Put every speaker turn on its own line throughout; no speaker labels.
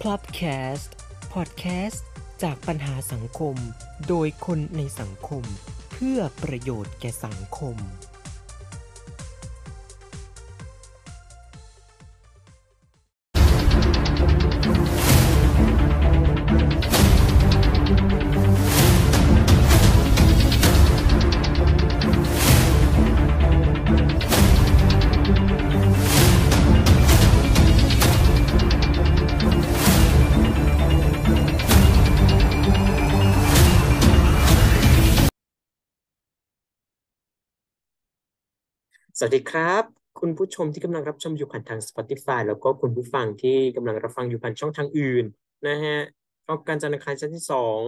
พลับแคสต์พอดแคสต์จากปัญหาสังคม โดยคนในสังคม เพื่อประโยชน์แก่สังคม
สวัสดีครับ คุณผู้ชมที่กำลังรับชมอยู่ผ่านทาง Spotify แล้วก็คุณผู้ฟังที่กำลังรับฟังอยู่ผ่านช่องทางอื่นนะฮะรายการจันทร์อังคารชั้นที่สอง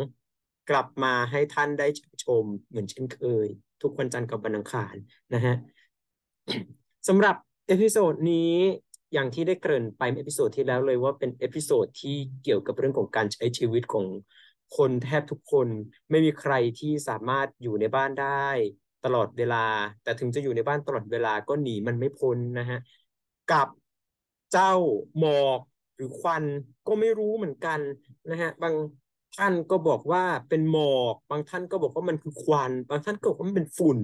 กลับมาให้ท่านได้ชมเหมือนเช่นเคย ทุกวันจันทร์กับวันอังคารนะฮะสำหรับ episode นี้อย่างที่ได้เกริ่นไป episode ที่แล้วเลยว่าเป็น episode ที่เกี่ยวกับเรื่องของการใช้ชีวิตของคนแทบทุกคน ไม่มีใครที่สามารถอยู่ในบ้านได้ ตลอดเวลา แต่ถึงจะอยู่ในบ้านตลอดเวลาก็หนีมันไม่พ้นนะฮะกับเจ้าหมอกหรือควันก็ไม่รู้เหมือนกันนะฮะบางท่านก็บอกว่าเป็นหมอก บางท่านก็บอกว่ามันคือควัน บางท่านก็บอกว่ามันเป็นฝุ่น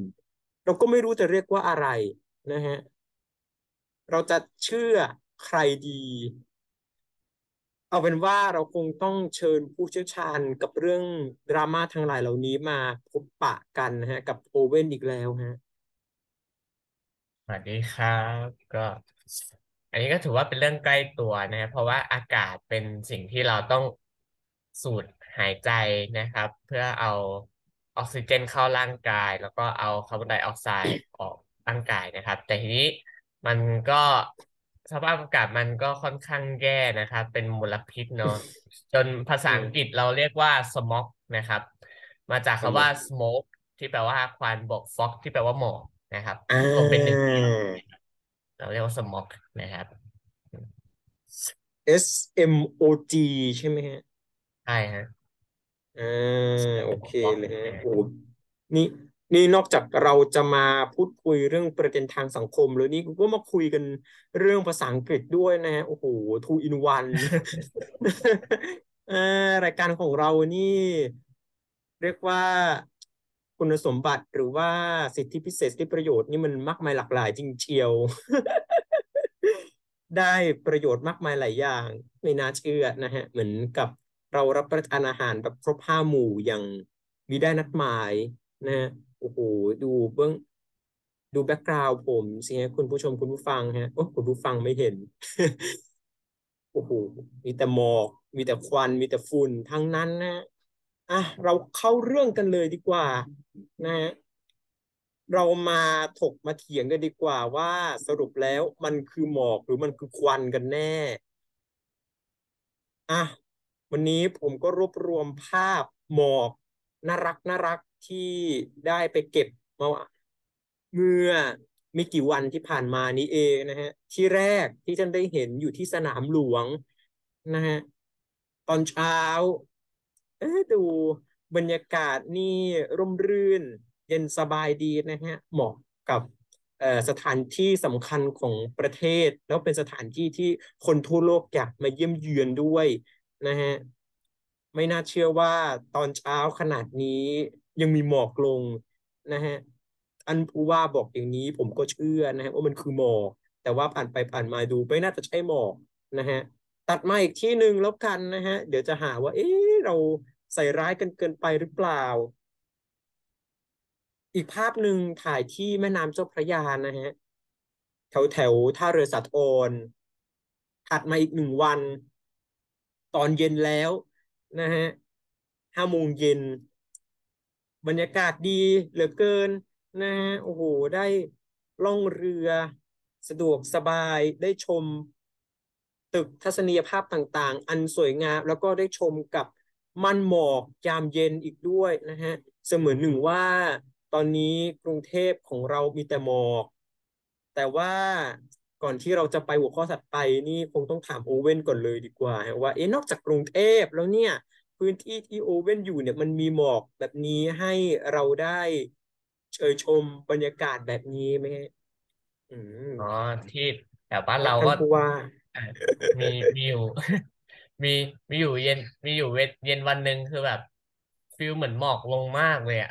เราก็ไม่รู้จะเรียกว่าอะไรนะฮะเราจะเชื่อใครดี เอาเป็นว่าเราคงต้องเชิญผู้เชี่ยวชาญกับเรื่องดราม่าทั้งหลายเหล่านี้มาพบปะกันนะฮะ กับโอเว่นอีกแล้วฮะ
สวัสดีครับก็อันนี้ก็ถือว่าเป็นเรื่องใกล้ตัวนะเพราะว่าอากาศเป็นสิ่งที่เราต้องสูดหายใจนะครับ เพื่อเอาออกซิเจนเข้าร่างกาย แล้วก็เอาคาร์บอนไดออกไซด์ออกร่างกายนะครับ แต่ทีนี้มันก็ สภาพอากาศมันก็ค่อนข้างแย่นะครับ เป็นมลพิษเนาะจนภาษาอังกฤษเราเรียกว่า smog นะครับ มาจากคำว่า smoke ที่แปลว่าควันบวก fog ที่แปลว่าหมอกนะครับ
อ่
รวมเป็นหนึ่งเดียวาเราเรียกว่า smog นะครับ
S M O G ใช่ไหมฮะ
ใช่ฮะ
อ่าโอเค
smog
เลยฮะ
นะฮะ
โอ้นี่ นี่นอกจากเราจะมาพูดคุยเรื่องประเด็นทางสังคมแล้วนี่ก็มาคุยกันเรื่องภาษาอังกฤษด้วยนะฮะโอ้โห two in one อ่ารายการของเรานี่ เรียกว่าคุณสมบัติหรือว่าสิทธิพิเศษที่ประโยชน์นี่มันมากมายหลากหลายจริงเชียว ได้ประโยชน์มากมายหลายอย่าง ไม่น่าเชื่อนะฮะ เหมือนกับเรารับประทานอาหารแบบครบห้าหมู่อย่างมีได้นัดหมายนะฮะ โอ้โหดูเบื้องดูแบ็กกราวด์ผมสิฮะคุณผู้ชมคุณผู้ฟังฮะโอ้คุณผู้ฟังไม่เห็น โอ้โหมีแต่หมอก มีแต่ควัน มีแต่ฝุ่นทั้งนั้นนะอะเราเข้าเรื่องกันเลยดีกว่า นะฮะเรามาถกมาเถียงกันดีกว่าว่าสรุปแล้วมันคือหมอกหรือมันคือควันกันแน่ อะวันนี้ผมก็รวบรวมภาพหมอกน่ารักน่ารัก ที่ได้ไปเก็บมาเมื่อไม่กี่วันที่ผ่านมานี้เองนะฮะที่แรกที่ท่านได้เห็นอยู่ที่สนามหลวงนะฮะตอนเช้าเอ๊ดูบรรยากาศนี่ร่มรื่น เย็นสบายดีนะฮะเหมาะกับสถานที่สำคัญของประเทศ แล้วเป็นสถานที่ที่คนทั่วโลกอยากมาเยี่ยมเยือนด้วยนะฮะไม่น่าเชื่อว่าตอนเช้าขนาดนี้ ยังมีหมอกลงนะฮะท่านผู้ว่าบอกอย่างนี้ผมก็เชื่อนะฮะว่ามันคือหมอก แต่ว่าผ่านไปผ่านมาดูไม่น่าจะใช่หมอกนะฮะตัดมาอีกที่หนึ่งแล้วกันนะฮะเดี๋ยวจะหาว่า เอ๊ะเราใส่ร้ายกันเกินไปหรือเปล่า อีกภาพหนึ่งถ่ายที่แม่น้ำเจ้าพระยานะฮะแถวแถวท่าเรือสาทรถัดมาอีกหนึ่งวัน ตอนเย็นแล้วนะฮะห้าโมงเย็น บรรยากาศดีเหลือเกินนะฮะโอ้โหได้ล่องเรือ สะดวกสบายได้ชม ตึกทัศนียภาพต่างๆ อันสวยงาม แล้วก็ได้ชมกับม่านหมอกยามเย็นอีกด้วยนะฮะเสมือนหนึ่งว่าตอนนี้กรุงเทพของเรามีแต่หมอก แต่ว่าก่อนที่เราจะไปหัวข้อถัดไปนี่คงต้องถามโอเว่นก่อนเลยดีกว่า ว่าเอ๊ะนอกจากกรุงเทพแล้วเนี่ย พื้นที่ที่โอเว่นอยู่เนี่ยมันมีหมอกแบบนี้ให้เราได้เชยชมบรรยากาศแบบนี้ไหมฮะอืม
อ๋อที่แถวบ้านเรา
ท่าน
ก็
ผู้ว่า
อะมีมีอยู่ มีมีอยู่เย็น มีอยู่เวเย็นวันหนึ่งคือแบบ feel เหมือนหมอกลงมากเลยอะ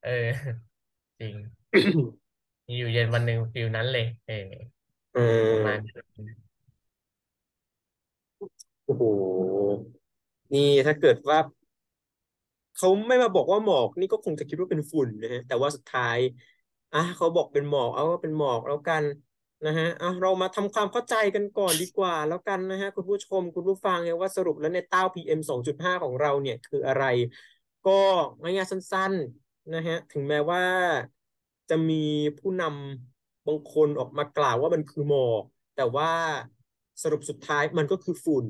เออ จริง มีอยู่เย็นวันหนึ่ง feel นั้นเลย เออ
เอ
ประมาณนั้น
โอ้โห นี่ถ้าเกิดว่าเขาไม่มาบอกว่าหมอก นี่ก็คงจะคิดว่าเป็นฝุ่นนะฮะแต่ว่าสุดท้ายอะเขาบอกเป็นหมอกเอาว่าเป็นหมอกแล้วกันนะฮะอะเรามาทำความเข้าใจกันก่อนดีกว่า แล้วกันนะฮะคุณผู้ชมคุณผู้ฟังเนี่ยว่าสรุปแล้วในเต้า PM 2.5 ของเราเนี่ยคืออะไร ก็ง่ายๆสั้น ๆนะฮะถึงแม้ว่าจะมีผู้นำบางคนออกมากล่าวว่ามันคือหมอก แต่ว่าสรุปสุดท้ายมันก็คือฝุ่น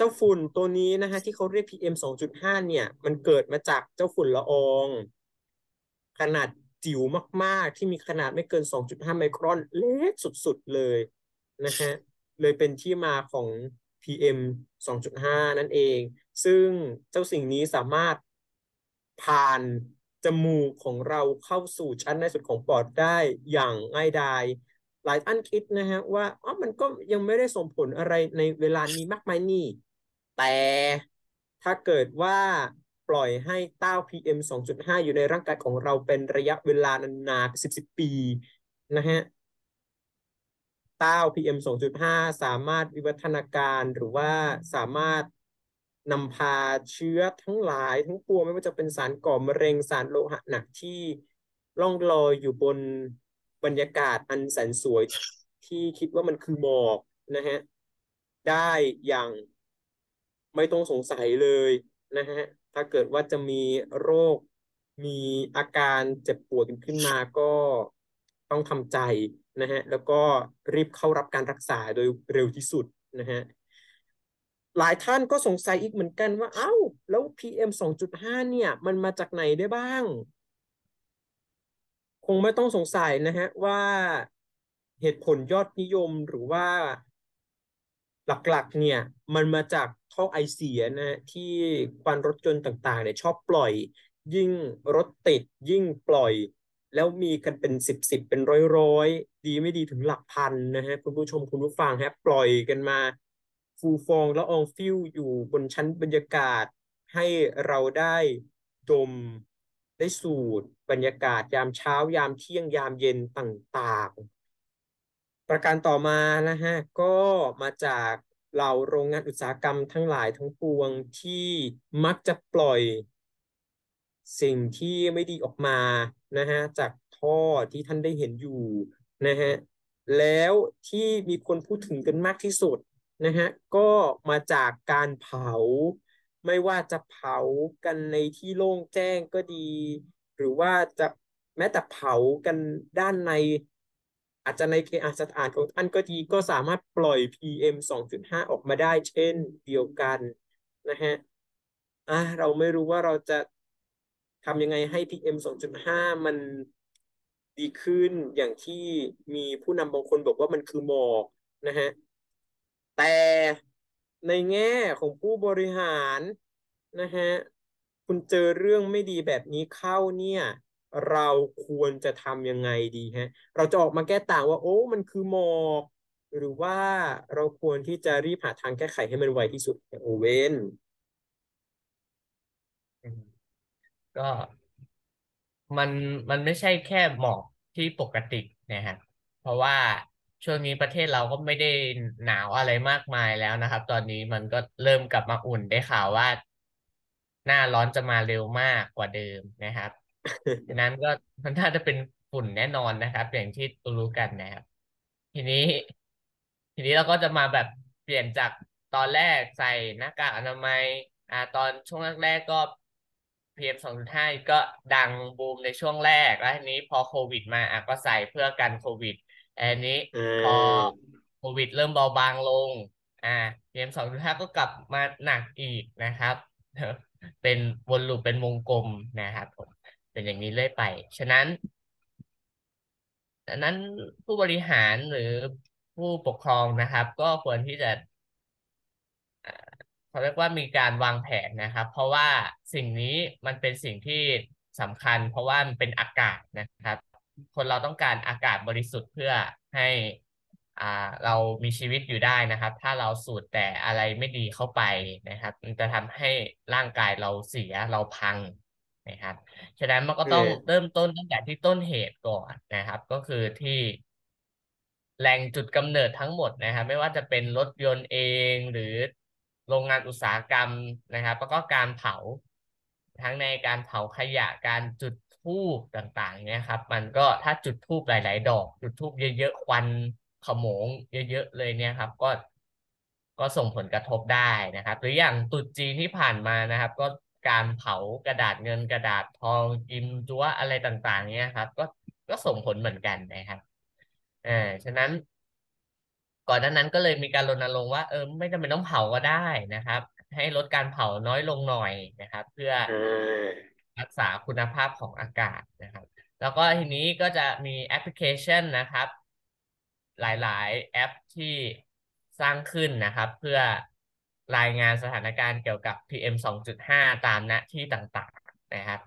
จ้าฝุ่นตัวนี้นะฮะที่เขาเรียก PM 2.5 เนี่ย มันเกิดมาจากเจ้าฝุ่นละออง ขนาดจิ๋วมาก ๆ ที่มีขนาดไม่เกิน 2.5 ไมครอนเล็กสุด ๆ เลยนะฮะเลยเป็นที่มาของ PM 2.5 นั่นเอง ซึ่งเจ้าสิ่งนี้สามารถผ่านจมูกของเราเข้าสู่ชั้นในสุดของปอดได้อย่างง่ายดายหลายท่านคิดนะฮะว่าอ๋อมันก็ยังไม่ได้ส่งผลอะไรในเวลานี้มากมายนี่ แต่ถ้าเกิดว่าปล่อยให้เต้า PM 2.5 อยู่ในร่างกายของเราเป็นระยะเวลานานๆสิบสิบปีนะฮะเต้า PM 2.5 สามารถวิวัฒนาการหรือว่าสามารถนำพาเชื้อทั้งหลายทั้งปวงไม่ว่าจะเป็นสารก่อมะเร็งสารโลหะหนักที่ล่องลอยอยู่บนบรรยากาศอันแสนสวยที่คิดว่ามันคือหมอกนะฮะได้อย่าง ไม่ต้องสงสัยเลยนะฮะถ้าเกิดว่าจะมีโรค มีอาการเจ็บปวดขึ้นมาก็ต้องทำใจนะฮะแล้วก็รีบเข้ารับการรักษาโดยเร็วที่สุดนะฮะหลายท่านก็สงสัยอีกเหมือนกันว่าเอ้า แล้ว PM 2.5 เนี่ย มันมาจากไหนได้บ้าง คงไม่ต้องสงสัยนะฮะว่าเหตุผลยอดนิยมหรือว่า หลักๆ เนี่ย มันมาจากท่อไอเสียนะฮะที่ควันรถยนต์ต่างๆเนี่ยชอบปล่อย ยิ่งรถติดยิ่งปล่อย แล้วมีกันเป็นสิบสิบเป็นร้อยร้อยดีไม่ดีถึงหลักพันนะฮะคุณผู้ชมคุณผู้ฟังฮะปล่อยกันมา ฟูฟองและอองฟิวอยู่บนชั้นบรรยากาศ ให้เราได้ดมได้สูดบรรยากาศยามเช้ายามเที่ยงยามเย็นต่างๆ ประการต่อมานะฮะก็มาจากเหล่าโรงงานอุตสาหกรรมทั้งหลายทั้งปวงที่มักจะปล่อยสิ่งที่ไม่ดีออกมานะฮะจากท่อที่ท่านได้เห็นอยู่นะฮะแล้วที่มีคนพูดถึงกันมากที่สุดนะฮะก็มาจากการเผา ไม่ว่าจะเผากันในที่โล่งแจ้งก็ดี หรือว่าจะแม้แต่เผากันด้านใน อาจจะในเคหสถานของท่านก็ดีก็สามารถปล่อย PM 2.5 ออกมาได้เช่นเดียวกันนะฮะอะเราไม่รู้ว่าเราจะทำยังไงให้ PM 2.5 มันดีขึ้นอย่างที่มีผู้นำบางคนบอกว่ามันคือหมอกนะฮะแต่ในแง่ของผู้บริหารนะฮะคุณเจอเรื่องไม่ดีแบบนี้เข้าเนี่ย เราควรจะทำยังไงดีฮะ เราจะออกมาแก้ต่างว่า โอ้มันคือหมอกหรือว่าเราควรที่จะรีบหาทางแก้ไขให้มันไวที่สุดโอเวน
ก็มันมันไม่ใช่แค่หมอกที่ปกตินะฮะเพราะว่าช่วงนี้ประเทศเราก็ไม่ได้หนาวอะไรมากมายแล้วนะครับ ตอนนี้มันก็เริ่มกลับมาอุ่นได้ข่าวว่า หน้าร้อนจะมาเร็วมากกว่าเดิมนะครับ ฉะนั้นก็มันน่าจะเป็นฝุ่นแน่นอนนะครับ อย่างที่รู้กันนะครับ ทีนี้ ทีนี้เราก็จะมาแบบเปลี่ยนจากตอนแรกใส่หน้ากากอนามัย อ่า ตอนช่วงแรกๆก็ PM สองจุดห้าก็ดังบูมในช่วงแรกแล้วทีนี้พอโควิดมาอะก็ใส่เพื่อกันโควิดอันนี้
อ่
พอาโควิดเริ่มเบาบางลง อ่า PM สองจุดห้าก็กลับมาหนักอีกนะครับ เป็นวนลูปเป็นวงกลมนะครับผม เป็นอย่างนี้เรื่อยไป ฉะนั้นดังนั้นผู้บริหารหรือผู้ปกครองนะครับ ก็ควรที่จะเขาเรียกว่ามีการวางแผนนะครับ เพราะว่าสิ่งนี้มันเป็นสิ่งที่สำคัญ เพราะว่ามันเป็นอากาศนะครับ คนเราต้องการอากาศบริสุทธิ์เพื่อให้เรามีชีวิตอยู่ได้นะครับ ถ้าเราสูดแต่อะไรไม่ดีเข้าไปนะครับ มันจะทำให้ร่างกายเราเสียเราพัง นะครับ ฉะนั้นมันก็ต้อง
เออ
เริ่มต้นตั้งแต่ที่ต้นเหตุก่อนนะครับ ก็คือที่แหล่งจุดกำเนิดทั้งหมดนะครับ ไม่ว่าจะเป็นรถยนต์เองหรือโรงงานอุตสาหกรรมนะครับ แล้วก็การเผาทั้งในการเผาขยะการจุดธูปต่างๆเนี่ยครับ มันก็ถ้าจุดธูปหลาย ๆ ดอก จุดธูปเยอะๆควันขโมง เยอะๆเลยเนี่ยครับ ก็ก็ส่งผลกระทบได้นะครับ หรืออย่างตรุษจีนที่ผ่านมานะครับ ก็ การเผากระดาษเงินกระดาษทองกิมจั๊วอะไรต่าง ๆ เนี่ยครับ ก็ก็ส่งผลเหมือนกันนะครับอ่าฉะนั้น ก่อนหน้านั้นก็เลยมีการรณรงค์ว่าเออไม่จำเป็นต้องเผาก็ได้นะครับ ให้ลดการเผาน้อยลงหน่อยนะครับ เพื่อ
อ่า
รักษาคุณภาพของอากาศนะครับ แล้วก็ทีนี้ก็จะมีแอปพลิเคชันนะครับ หลาย ๆ แอปที่สร้างขึ้นนะครับ เพื่อ รายงานสถานการณ์เกี่ยวกับ PM 2.5 ตามณที่ต่างๆนะครับ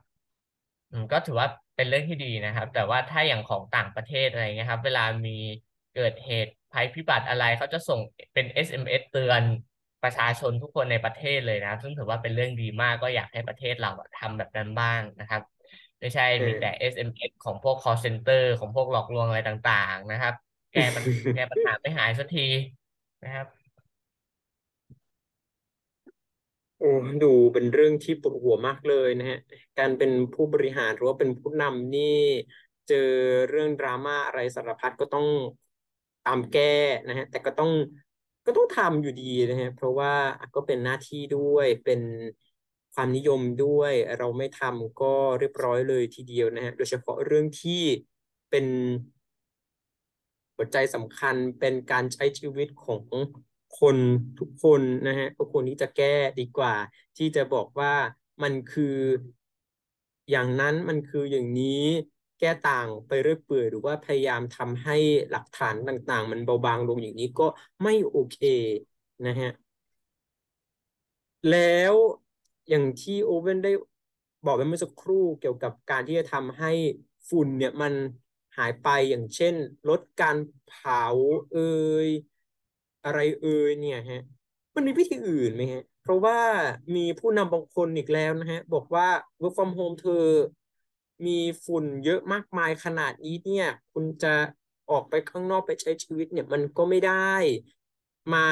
อืมก็ถือว่าเป็นเรื่องที่ดีนะครับ แต่ว่าถ้าอย่างของต่างประเทศอะไรเงี้ยครับ เวลามีเกิดเหตุภัยพิบัติอะไรเขาจะส่งเป็น SMS เตือนประชาชนทุกคนในประเทศเลยนะครับซึ่งถือว่าเป็นเรื่องดีมากก็อยากให้ประเทศเราอะทำแบบนั้นบ้างนะครับ ไม่ใช่
เออ
มีแต่ SMS ของพวก call center ของพวกหลอกลวงอะไรต่าง ๆ นะครับ แก้ปัญแก้ปัญหาไม่หายสักทีนะครับ
โอ้ดูเป็นเรื่องที่ปวดหัวมากเลยนะฮะ การเป็นผู้บริหารหรือว่าเป็นผู้นำนี่เจอเรื่องดราม่าอะไรสารพัดก็ต้องตามแก้นะฮะ แต่ก็ต้องก็ต้องทำอยู่ดีนะฮะ เพราะว่าก็เป็นหน้าที่ด้วยเป็นความนิยมด้วย เราไม่ทำก็เรียบร้อยเลยทีเดียวนะฮะ โดยเฉพาะเรื่องที่เป็นหัวใจสำคัญเป็นการใช้ชีวิตของ คนทุกคนนะฮะก็ควรที่จะแก้ดีกว่า ที่จะบอกว่ามันคืออย่างนั้นมันคืออย่างนี้แก้ต่างไปเรื่อยเปื่อยหรือว่าพยายามทำให้หลักฐานต่างๆ มันเบาบางลงอย่างนี้ก็ไม่โอเคนะฮะแล้วอย่างที่โอเว่นได้บอกไปเมื่อสักครู่เกี่ยวกับการที่จะทำให้ฝุ่นเนี่ยมันหายไปอย่างเช่น ลดการเผาเอ่ย อะไรเอ่ยเนี่ยฮะ มันมีวิธีอื่นไหมฮะ เพราะว่ามีผู้นำบางคนอีกแล้วนะฮะ บอกว่า work from home เธอ มีฝุ่นเยอะมากมายขนาดนี้เนี่ย คุณจะออกไปข้างนอกไปใช้ชีวิตเนี่ยมันก็ไม่ได้ มา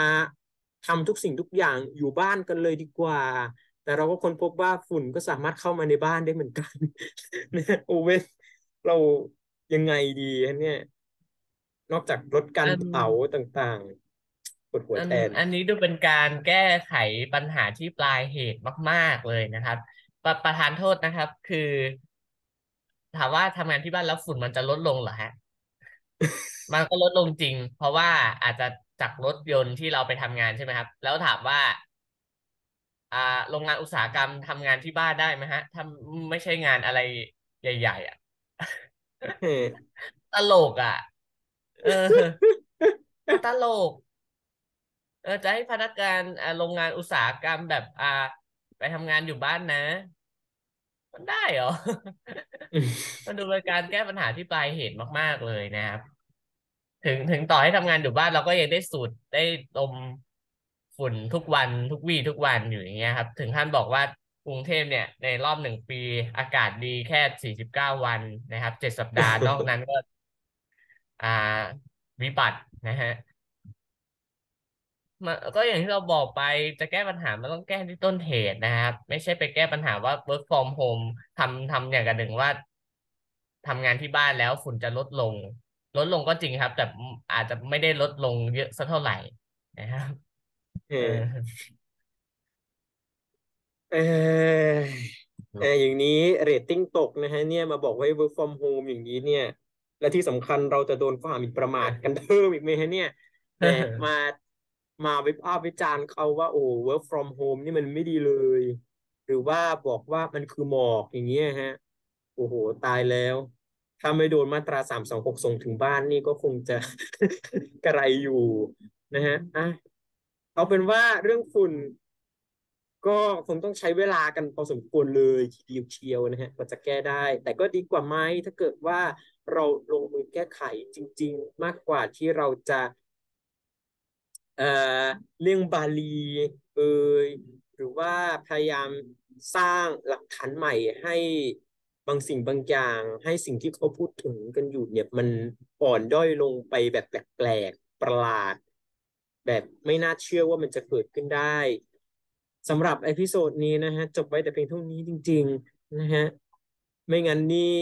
ทำทุกสิ่งทุกอย่างอยู่บ้านกันเลยดีกว่า แต่เราก็ค้นพบว่าฝุ่นก็สามารถเข้ามาในบ้านได้เหมือนกันเนี่ยโอเว่นเรายังไงดีฮะเนี่ย นอกจากลดการ
อัน
เผาต่างๆ ปวดหัว
อัน
แทน
อันนี้ดูเป็นการแก้ไขปัญหาที่ปลายเหตุมาก ๆ เลยนะครับ ประประธานโทษนะครับ คือ ถามว่าทำงานที่บ้านแล้วฝุ่นมันจะลดลงเหรอฮะ มันก็ลดลงจริง เพราะว่าอาจจะจากรถยนต์ที่เราไปทำงานใช่ไหมครับ แล้วถามว่าอ่าโรงงานอุตสาหกรรมทำงานที่บ้านได้ไหมฮะถ้าไม่ใช่งานอะไรใหญ่ ๆ อะ
เออ
ตลกอะ เออมันตลก เออจะให้พนักงานอ่าโรงงานอุตสาหกรรมแบบอ่า ไปทำงานอยู่บ้านนะ มันได้เหรอ มันดูเป็นการแก้ปัญหาที่ปลายเหตุมากๆเลยนะครับ ถึงถึงต่อให้ทำงานอยู่บ้านเราก็ยังได้สูดได้ดมฝุ่นทุกวันทุกวี่ทุกวันอยู่อย่างเงี้ยครับ ถึงท่านบอกว่ากรุงเทพเนี่ย ในรอบหนึ่งปีอากาศดีแค่สี่สิบเก้าวันนะครับเจ็ดสัปดาห์ นอกนั้นก็ อ่า วิบัตินะฮะ มันก็อย่างที่เราบอกไปจะแก้ปัญหามันต้องแก้ที่ต้นเหตุนะครับ ไม่ใช่ไปแก้ปัญหาว่า work from home ทำทำอย่างกันหนึ่งว่าทำงานที่บ้านแล้วฝุ่นจะลดลง ลดลงก็จริงครับ แต่อาจจะไม่ได้ลดลงเยอะสักเท่าไหร่นะครับ
เอ
เอ
อ
อ
เออเอออย่างนี้เรตติ้งตกนะฮะเนี่ยมาบอกว่า work from home อย่างนี้เนี่ย และที่สำคัญเราจะโดนข้อหาหมิ่นประมาทกันเพิ่มอีกไหมฮะเนี่ยแหมมา มาวิพากษ์วิจารณ์เขาว่าโอ้ work from home นี่มันไม่ดีเลย หรือว่าบอกว่ามันคือหมอกอย่างเงี้ยฮะ โอ้โห ตายแล้ว ถ้าไม่โดนมาตราสามสองหกส่งถึงบ้านนี่ก็คงจะ กระไรอยู่นะฮะอะเอาเป็นว่าเรื่องฝุ่น ก็คงต้องใช้เวลากันพอสมควรเลยทีเดียวเชียวนะฮะกว่าจะแก้ได้ แต่ก็ดีกว่าไหมถ้าเกิดว่าเราลงมือแก้ไขจริง ๆ มากกว่าที่เราจะ เรื่องบาลีเอยหรือว่าพยายามสร้างหลักฐานใหม่ให้บางสิ่งบางอย่าง ให้สิ่งที่เขาพูดถึงกันอยู่เนี่ยมันอ่อนด้อยลงไปแบบแปลกๆประหลาด แบบไม่น่าเชื่อว่ามันจะเกิดขึ้นได้สำหรับ episode นี้นะฮะจบไว้แต่เพียงเท่านี้จริง ๆ นะฮะไม่งั้นนี่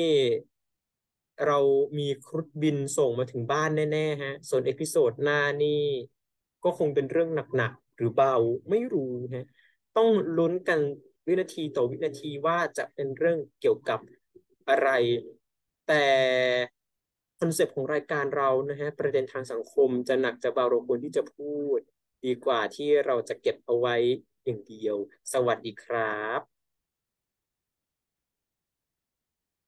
เรามีครุฑบินส่งมาถึงบ้านแน่ ๆ ฮะ ส่วน episode หน้านี่ ก็คงเป็นเรื่องหนักๆหรือเบาไม่รู้ฮะต้องลุ้นกันวินาทีต่อวินาทีว่าจะเป็นเรื่องเกี่ยวกับอะไร แต่คอนเซปต์ของรายการเรานะฮะประเด็นทางสังคมจะหนักจะเบาเราควรที่จะพูด ดีกว่าที่เราจะเก็บเอาไว้อย่างเดียว สวัสดีครับ